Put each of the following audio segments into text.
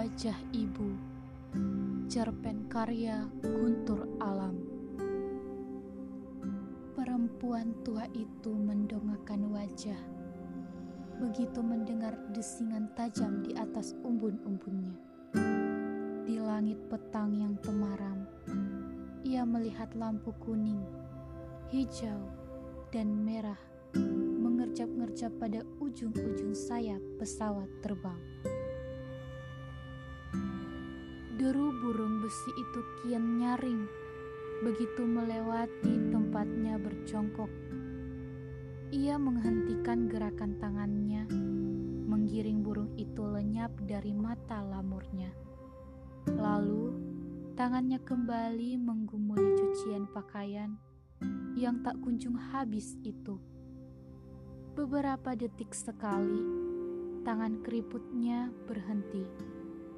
Wajah Ibu Cerpen karya Guntur Alam Perempuan tua itu mendongakkan wajah Begitu mendengar desingan tajam di atas umbun-umbunnya Di langit petang yang temaram Ia melihat lampu kuning, hijau, dan merah mengerjap-ngerjap pada ujung-ujung sayap pesawat terbang. Deru burung besi itu kian nyaring begitu melewati tempatnya berjongkok. Ia menghentikan gerakan tangannya, menggiring burung itu lenyap dari mata lamurnya. Lalu, tangannya kembali menggumuli cucian pakaian yang tak kunjung habis itu. Beberapa detik sekali, tangan keriputnya berhenti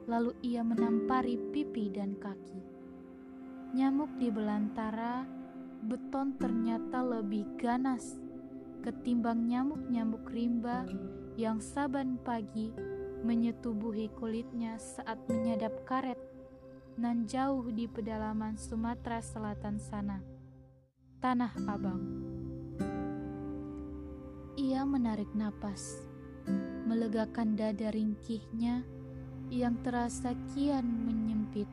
lalu ia menampari pipi dan kaki. Nyamuk di belantara beton ternyata lebih ganas ketimbang nyamuk-nyamuk rimba yang saban pagi menyetubuhi kulitnya saat menyadap karet nan jauh di pedalaman Sumatera Selatan sana. Tanah Abang. Ia menarik napas, melegakan dada ringkihnya yang terasa kian menyempit.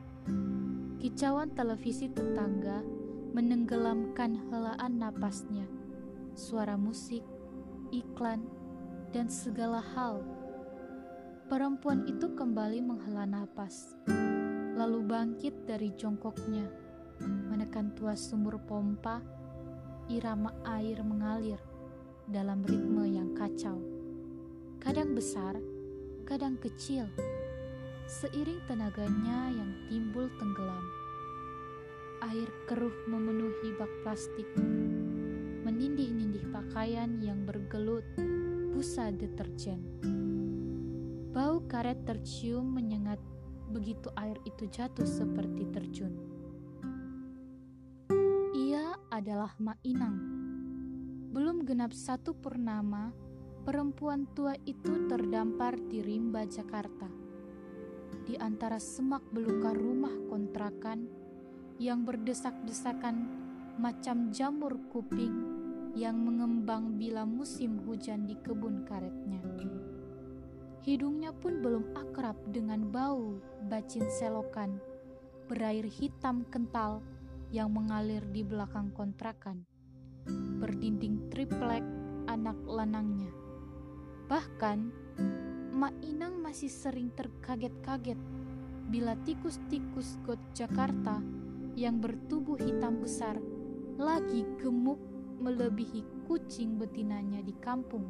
Kicauan televisi tetangga menenggelamkan helaan napasnya. Suara musik, iklan, dan segala hal. Perempuan itu kembali menghela napas, lalu bangkit dari jongkoknya, menekan tuas sumur pompa, irama air mengalir dalam ritme yang kacau. Kadang besar, kadang kecil, seiring tenaganya yang timbul tenggelam. Air keruh memenuhi bak plastik, menindih-nindih pakaian yang bergelut busa deterjen. Bau karet tercium menyengat begitu air itu jatuh seperti terjun. Ia adalah Ma Inang. Belum genap satu purnama, perempuan tua itu terdampar di rimba Jakarta di antara semak belukar rumah kontrakan yang berdesak-desakan macam jamur kuping yang mengembang bila musim hujan di kebun karetnya. Hidungnya pun belum akrab dengan bau bacin selokan berair hitam kental yang mengalir di belakang kontrakan, berdinding triplek anak lanangnya. Bahkan Mak Inang masih sering terkaget-kaget bila tikus-tikus got Jakarta yang bertubuh hitam besar lagi gemuk melebihi kucing betinanya di kampung.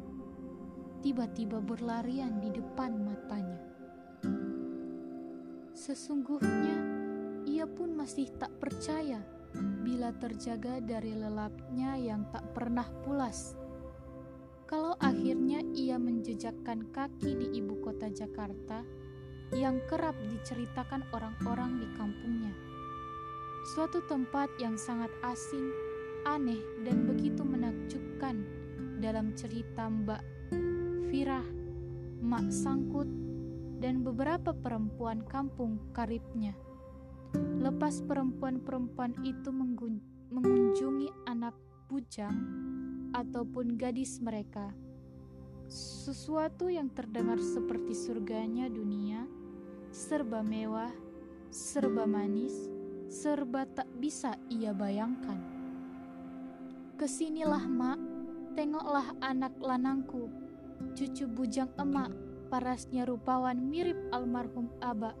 Tiba-tiba berlarian di depan matanya. Sesungguhnya ia pun masih tak percaya bila terjaga dari lelapnya yang tak pernah pulas kalau akhirnya ia menjejakkan kaki di ibu kota Jakarta yang kerap diceritakan orang-orang di kampungnya. Suatu tempat yang sangat asing, aneh, dan begitu menakjubkan dalam cerita Mbak Firah, Mak Sangkut, dan beberapa perempuan kampung karibnya. Lepas perempuan-perempuan itu mengunjungi anak bujang, ataupun gadis mereka. Sesuatu yang terdengar seperti surganya dunia, serba mewah, serba manis, serba tak bisa ia bayangkan. Ke sinilah mak, tengoklah anak lanangku, cucu bujang emak, parasnya rupawan mirip almarhum Aba.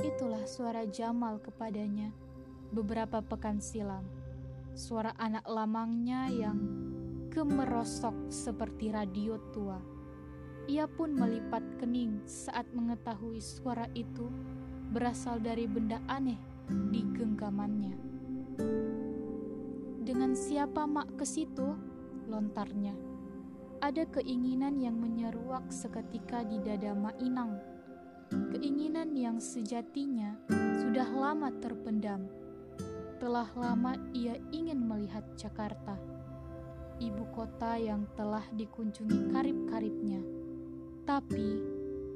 Itulah suara Jamal kepadanya beberapa pekan silam suara anak lamangnya yang kemerosok seperti radio tua. Ia pun melipat kening saat mengetahui suara itu berasal dari benda aneh di genggamannya. Dengan siapa mak ke situ? Lontarnya. Ada keinginan yang menyeruak seketika di dada Mak Inang. Keinginan yang sejatinya sudah lama terpendam telah lama ia ingin melihat Jakarta, ibu kota yang telah dikunjungi karib-karibnya. Tapi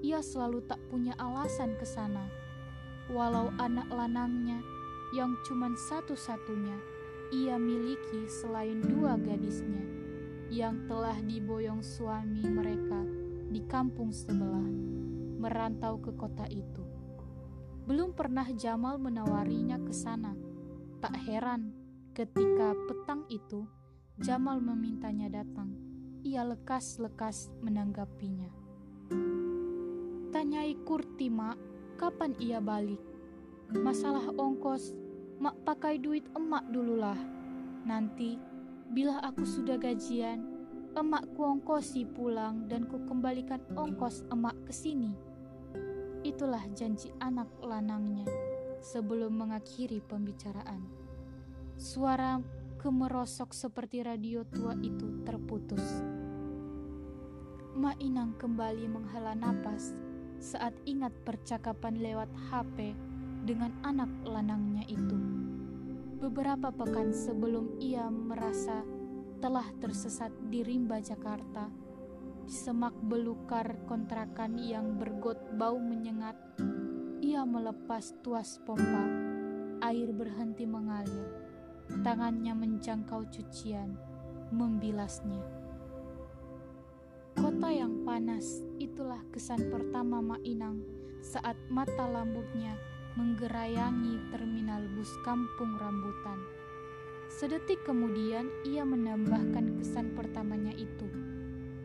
ia selalu tak punya alasan ke sana. Walau anak lanangnya yang cuma satu-satunya ia miliki selain dua gadisnya yang telah diboyong suami mereka di kampung sebelah, merantau ke kota itu. Belum pernah Jamal menawarinya ke sana. Tak heran ketika petang itu Jamal memintanya datang. Ia lekas-lekas menanggapinya. Tanyai Kurti, Mak, kapan ia balik? Masalah ongkos, Mak pakai duit emak dululah. Nanti, bila aku sudah gajian, emak kuongkosi pulang dan ku kembalikan ongkos emak ke sini. Itulah janji anak lanangnya sebelum mengakhiri pembicaraan. Suara kemerosok seperti radio tua itu terputus. Ma Inang kembali menghela napas saat ingat percakapan lewat HP dengan anak lanangnya itu. Beberapa pekan sebelum ia merasa telah tersesat di rimba Jakarta, semak belukar kontrakan yang bergot bau menyengat, melepas tuas pompa, air berhenti mengalir Tangannya menjangkau cucian, membilasnya. Kota yang panas, itulah kesan pertama Mak Inang saat mata lambungnya menggerayangi terminal bus kampung rambutan. Sedetik kemudian ia menambahkan kesan pertamanya itu.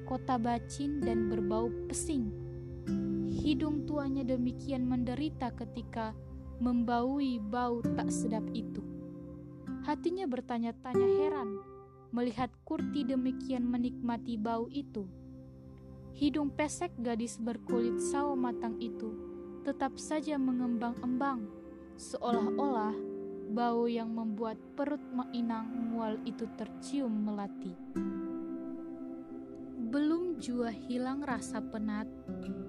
Kota bacin dan berbau pesing. Hidung tuanya demikian menderita ketika membaui bau tak sedap itu. Hatinya bertanya-tanya heran melihat Kurti demikian menikmati bau itu. Hidung pesek gadis berkulit sawo matang itu tetap saja mengembang-embang, seolah-olah bau yang membuat perut Mainang mual itu tercium melati. Jua hilang rasa penat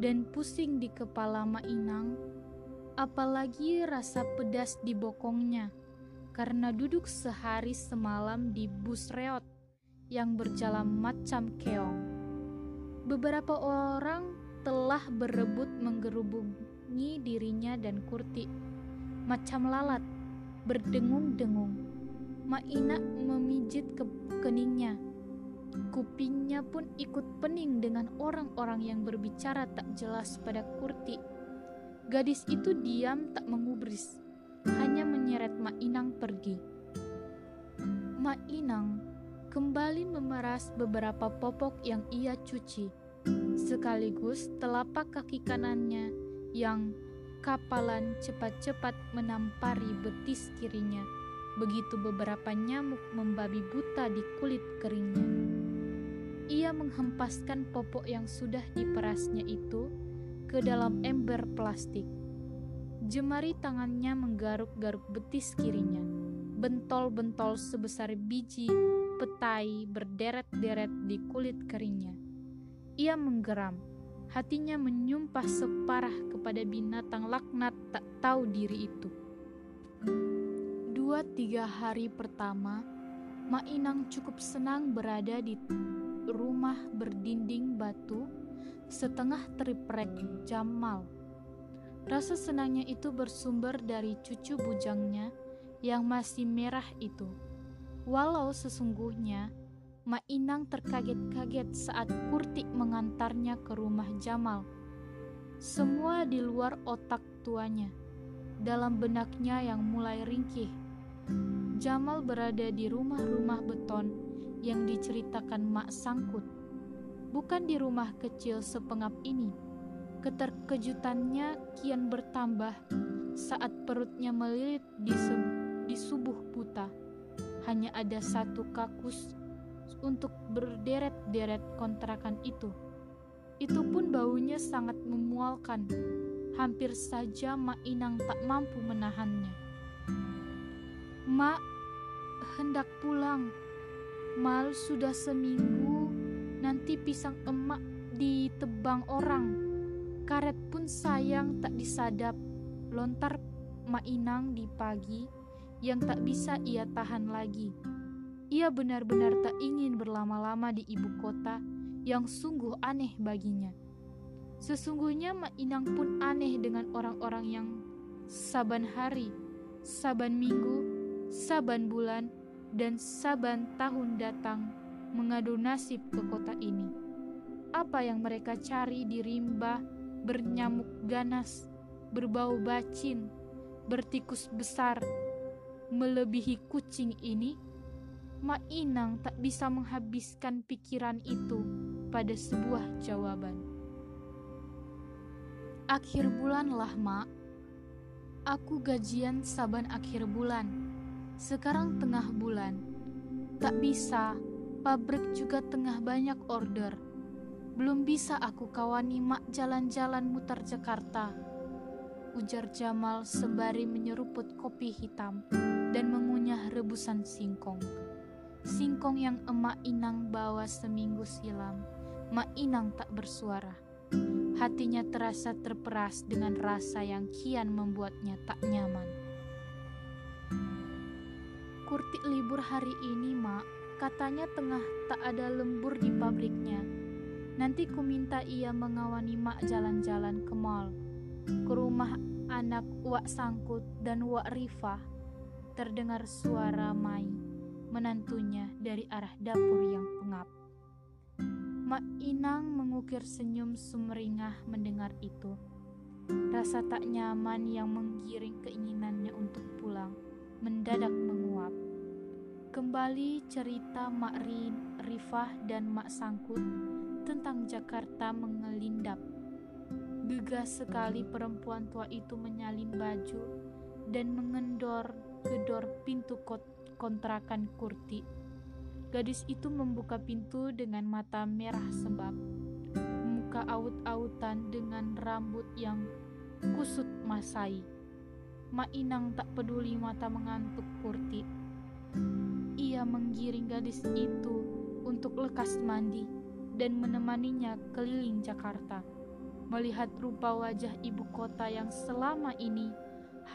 dan pusing di kepala Mainang, apalagi rasa pedas di bokongnya karena duduk sehari semalam di bus reot yang berjalan macam keong. Beberapa orang telah berebut menggerubungi dirinya dan Kurti, macam lalat, berdengung-dengung. Maina memijit ke keningnya. Kupingnya pun ikut pening dengan orang-orang yang berbicara tak jelas pada Kurti. Gadis itu diam tak mengubris hanya menyeret Mak Inang pergi. Mak Inang kembali memeras beberapa popok yang ia cuci, sekaligus telapak kaki kanannya yang kapalan cepat-cepat menampari betis kirinya. Begitu beberapa nyamuk membabi buta di kulit keringnya. Ia menghempaskan popok yang sudah diperasnya itu ke dalam ember plastik Jemari tangannya menggaruk-garuk betis kirinya. Bentol-bentol sebesar biji petai berderet-deret di kulit keringnya. Ia menggeram. Hatinya menyumpah separah kepada binatang laknat tak tahu diri itu. Dua tiga hari pertama, Mainang cukup senang berada di rumah berdinding batu setengah triprek Jamal Rasa senangnya itu bersumber dari cucu bujangnya yang masih merah itu. Walau sesungguhnya Ma Inang terkaget-kaget saat Kurti mengantarnya ke rumah Jamal. Semua di luar otak tuanya, dalam benaknya yang mulai ringkih. Jamal berada di rumah-rumah beton yang diceritakan Mak Sangkut, bukan di rumah kecil sepengap ini Keterkejutannya kian bertambah saat perutnya melilit di, di subuh buta. Hanya ada satu kakus untuk berderet-deret kontrakan itu. Itu pun baunya sangat memualkan. Hampir saja Mak Inang tak mampu menahannya. Mak, hendak pulang. Mal sudah seminggu, nanti pisang emak ditebang orang. Karet pun sayang tak disadap, lontar Mainang di pagi yang tak bisa ia tahan lagi. Ia benar-benar tak ingin berlama-lama di ibu kota yang sungguh aneh baginya. Sesungguhnya Mak Inang pun aneh dengan orang-orang yang saban hari, saban minggu, saban bulan, dan saban tahun datang mengadu nasib ke kota ini. Apa yang mereka cari di rimba bernyamuk ganas, berbau bacin, bertikus besar, melebihi kucing ini? Mak Inang tak bisa menghabiskan pikiran itu pada sebuah jawaban. Akhir bulan lah, Mak. Aku gajian saban akhir bulan. Sekarang tengah bulan. Tak bisa, pabrik juga tengah banyak order. Belum bisa aku kawani Mak jalan-jalan mutar Jakarta. Ujar Jamal sembari menyeruput kopi hitam dan mengunyah rebusan singkong. Singkong yang emak Inang bawa seminggu silam. Mak Inang tak bersuara. Hatinya terasa terperas dengan rasa yang kian membuatnya tak nyaman. Kurti libur hari ini, Mak. Katanya tengah tak ada lembur di pabriknya. Nanti ku minta ia mengawani Mak jalan-jalan ke mall. Ke rumah anak Wak Sangkut dan Wak Rifah. Terdengar suara Mai, menantunya dari arah dapur yang pengap. Mak Inang mengukir senyum sumringah mendengar itu. Rasa tak nyaman yang menggiring keinginannya untuk pulang mendadak menguap. Kembali cerita Mak Rifah dan Mak Sangkut tentang Jakarta mengelindap. Gegas sekali perempuan tua itu menyalin baju dan mengendor gedor pintu kontrakan Kurti Gadis itu membuka pintu dengan mata merah sebab muka aut-autan dengan rambut yang kusut masai. Mak Inang tak peduli mata mengantuk Kurti. Ia menggiring gadis itu untuk lekas mandi dan menemaninya keliling Jakarta. Melihat rupa wajah ibu kota yang selama ini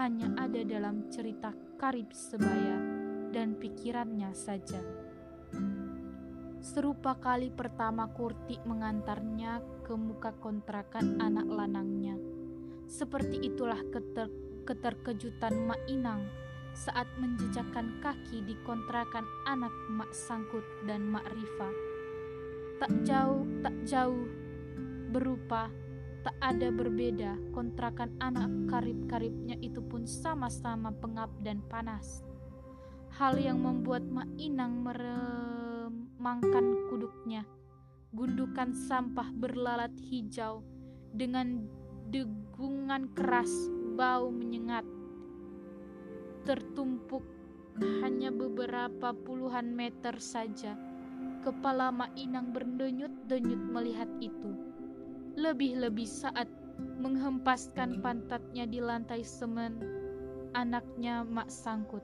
hanya ada dalam cerita karib sebaya dan pikirannya saja. Serupa kali pertama Kurti mengantarnya ke muka kontrakan anak lanangnya. Seperti itulah keter keterkejutan Mak Inang saat menjejakkan kaki di kontrakan anak Mak Sangkut dan Mak Rifa. Tak jauh, tak jauh, berupa tak ada berbeda, kontrakan anak karib-karibnya itu pun sama-sama pengap dan panas. Hal yang membuat Mak Inang meremangkan kuduknya. Gundukan sampah berlalat hijau dengan degungan keras bau menyengat. Tertumpuk hanya beberapa puluhan meter saja. Kepala Mak Inang berdenyut-denyut melihat itu. Lebih-lebih saat menghempaskan pantatnya di lantai semen anaknya Mak Sangkut.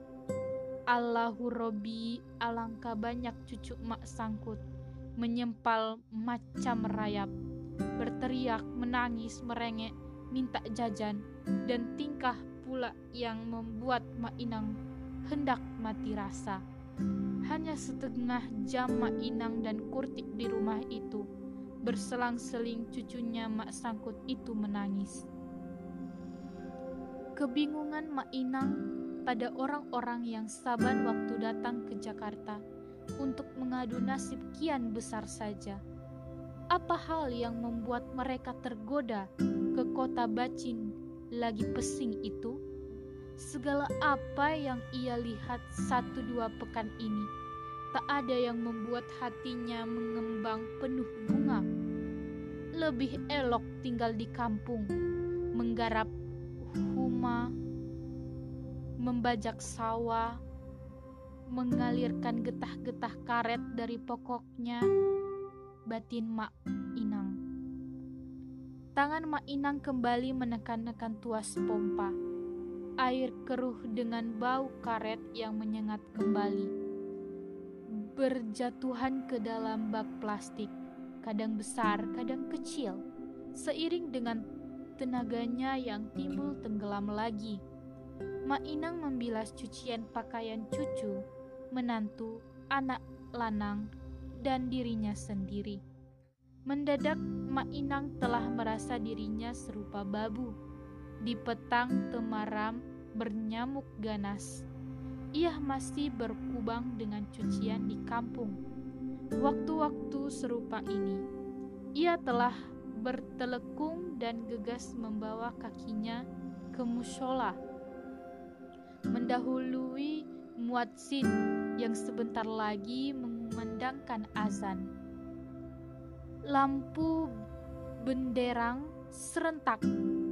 Allahu Robi alangkah banyak cucu mak sangkut menyempal macam merayap berteriak menangis merengek minta jajan dan tingkah pula yang membuat Mak Inang hendak mati rasa hanya setengah jam Mak Inang dan Kurtik di rumah itu berselang-seling cucunya Mak Sangkut itu menangis kebingungan Mak Inang pada orang-orang yang saban waktu datang ke Jakarta untuk mengadu nasib kian besar saja. Apa hal yang membuat mereka tergoda ke kota Bacin lagi pesing itu? Segala apa yang ia lihat satu dua pekan ini, tak ada yang membuat hatinya mengembang penuh bunga. Lebih elok tinggal di kampung, menggarap huma membajak sawah, mengalirkan getah-getah karet dari pokoknya, batin Mak. Tangan Mak Inang kembali menekan-nekan tuas pompa. Air keruh dengan bau karet yang menyengat kembali. Berjatuhan ke dalam bak plastik, kadang besar, kadang kecil, seiring dengan tenaganya yang timbul tenggelam lagi Mak Inang membilas cucian pakaian cucu, menantu, anak lanang, dan dirinya sendiri. Mendadak Mak Inang telah merasa dirinya serupa babu. Di petang temaram bernyamuk ganas. Ia masih berkubang dengan cucian di kampung. Waktu-waktu serupa ini, ia telah bertelekung dan gegas membawa kakinya ke musola. Mendahului muadzin yang sebentar lagi mengumandangkan azan. Lampu benderang serentak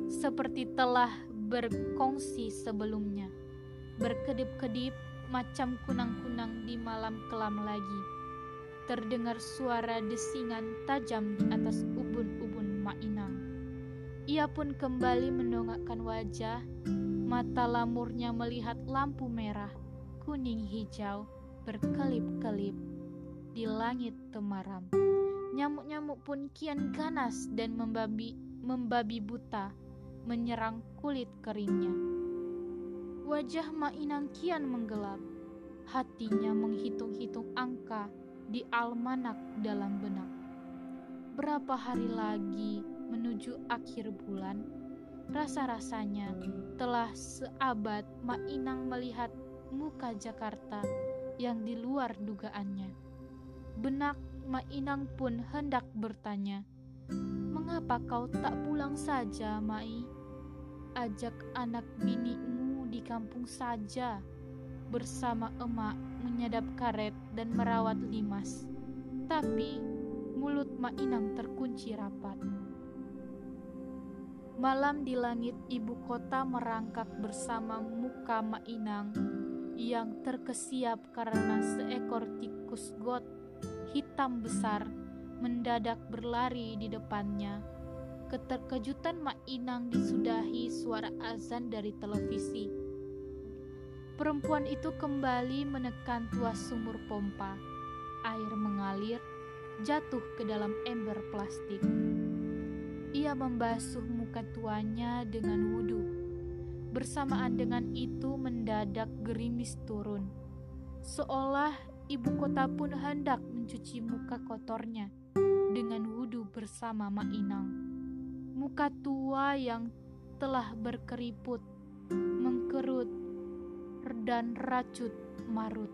seperti telah berkongsi sebelumnya. Berkedip-kedip macam kunang-kunang di malam kelam lagi. Terdengar suara desingan tajam di atas ubun-ubun Mainang. Ia pun kembali mendongakkan wajah, mata lamurnya melihat lampu merah, kuning hijau, berkelip-kelip di langit temaram. Nyamuk-nyamuk pun kian ganas dan membabi, membabi buta menyerang kulit keringnya. Wajah Mainang kian menggelap. Hatinya menghitung-hitung angka di almanak dalam benak. Berapa hari lagi menuju akhir bulan? Rasa-rasanya telah seabad Mainang melihat muka Jakarta yang di luar dugaannya. Benak Mainang pun hendak bertanya, "Mengapa kau tak pulang saja, Mai?" ajak anak binimu di kampung saja bersama emak menyadap karet dan merawat limas. Tapi mulut Mak Inang terkunci rapat. Malam di langit ibu kota merangkak bersama muka Mak Inang yang terkesiap karena seekor tikus got hitam besar mendadak berlari di depannya Keterkejutan Mak Inang disudahi suara azan dari televisi. Perempuan itu kembali menekan tuas sumur pompa. Air mengalir, jatuh ke dalam ember plastik. Ia membasuh muka tuanya dengan wudhu. Bersamaan dengan itu mendadak gerimis turun. Seolah ibu kota pun hendak mencuci muka kotornya dengan wudhu bersama Mak Inang muka tua yang telah berkeriput, mengkerut, dan racut marut.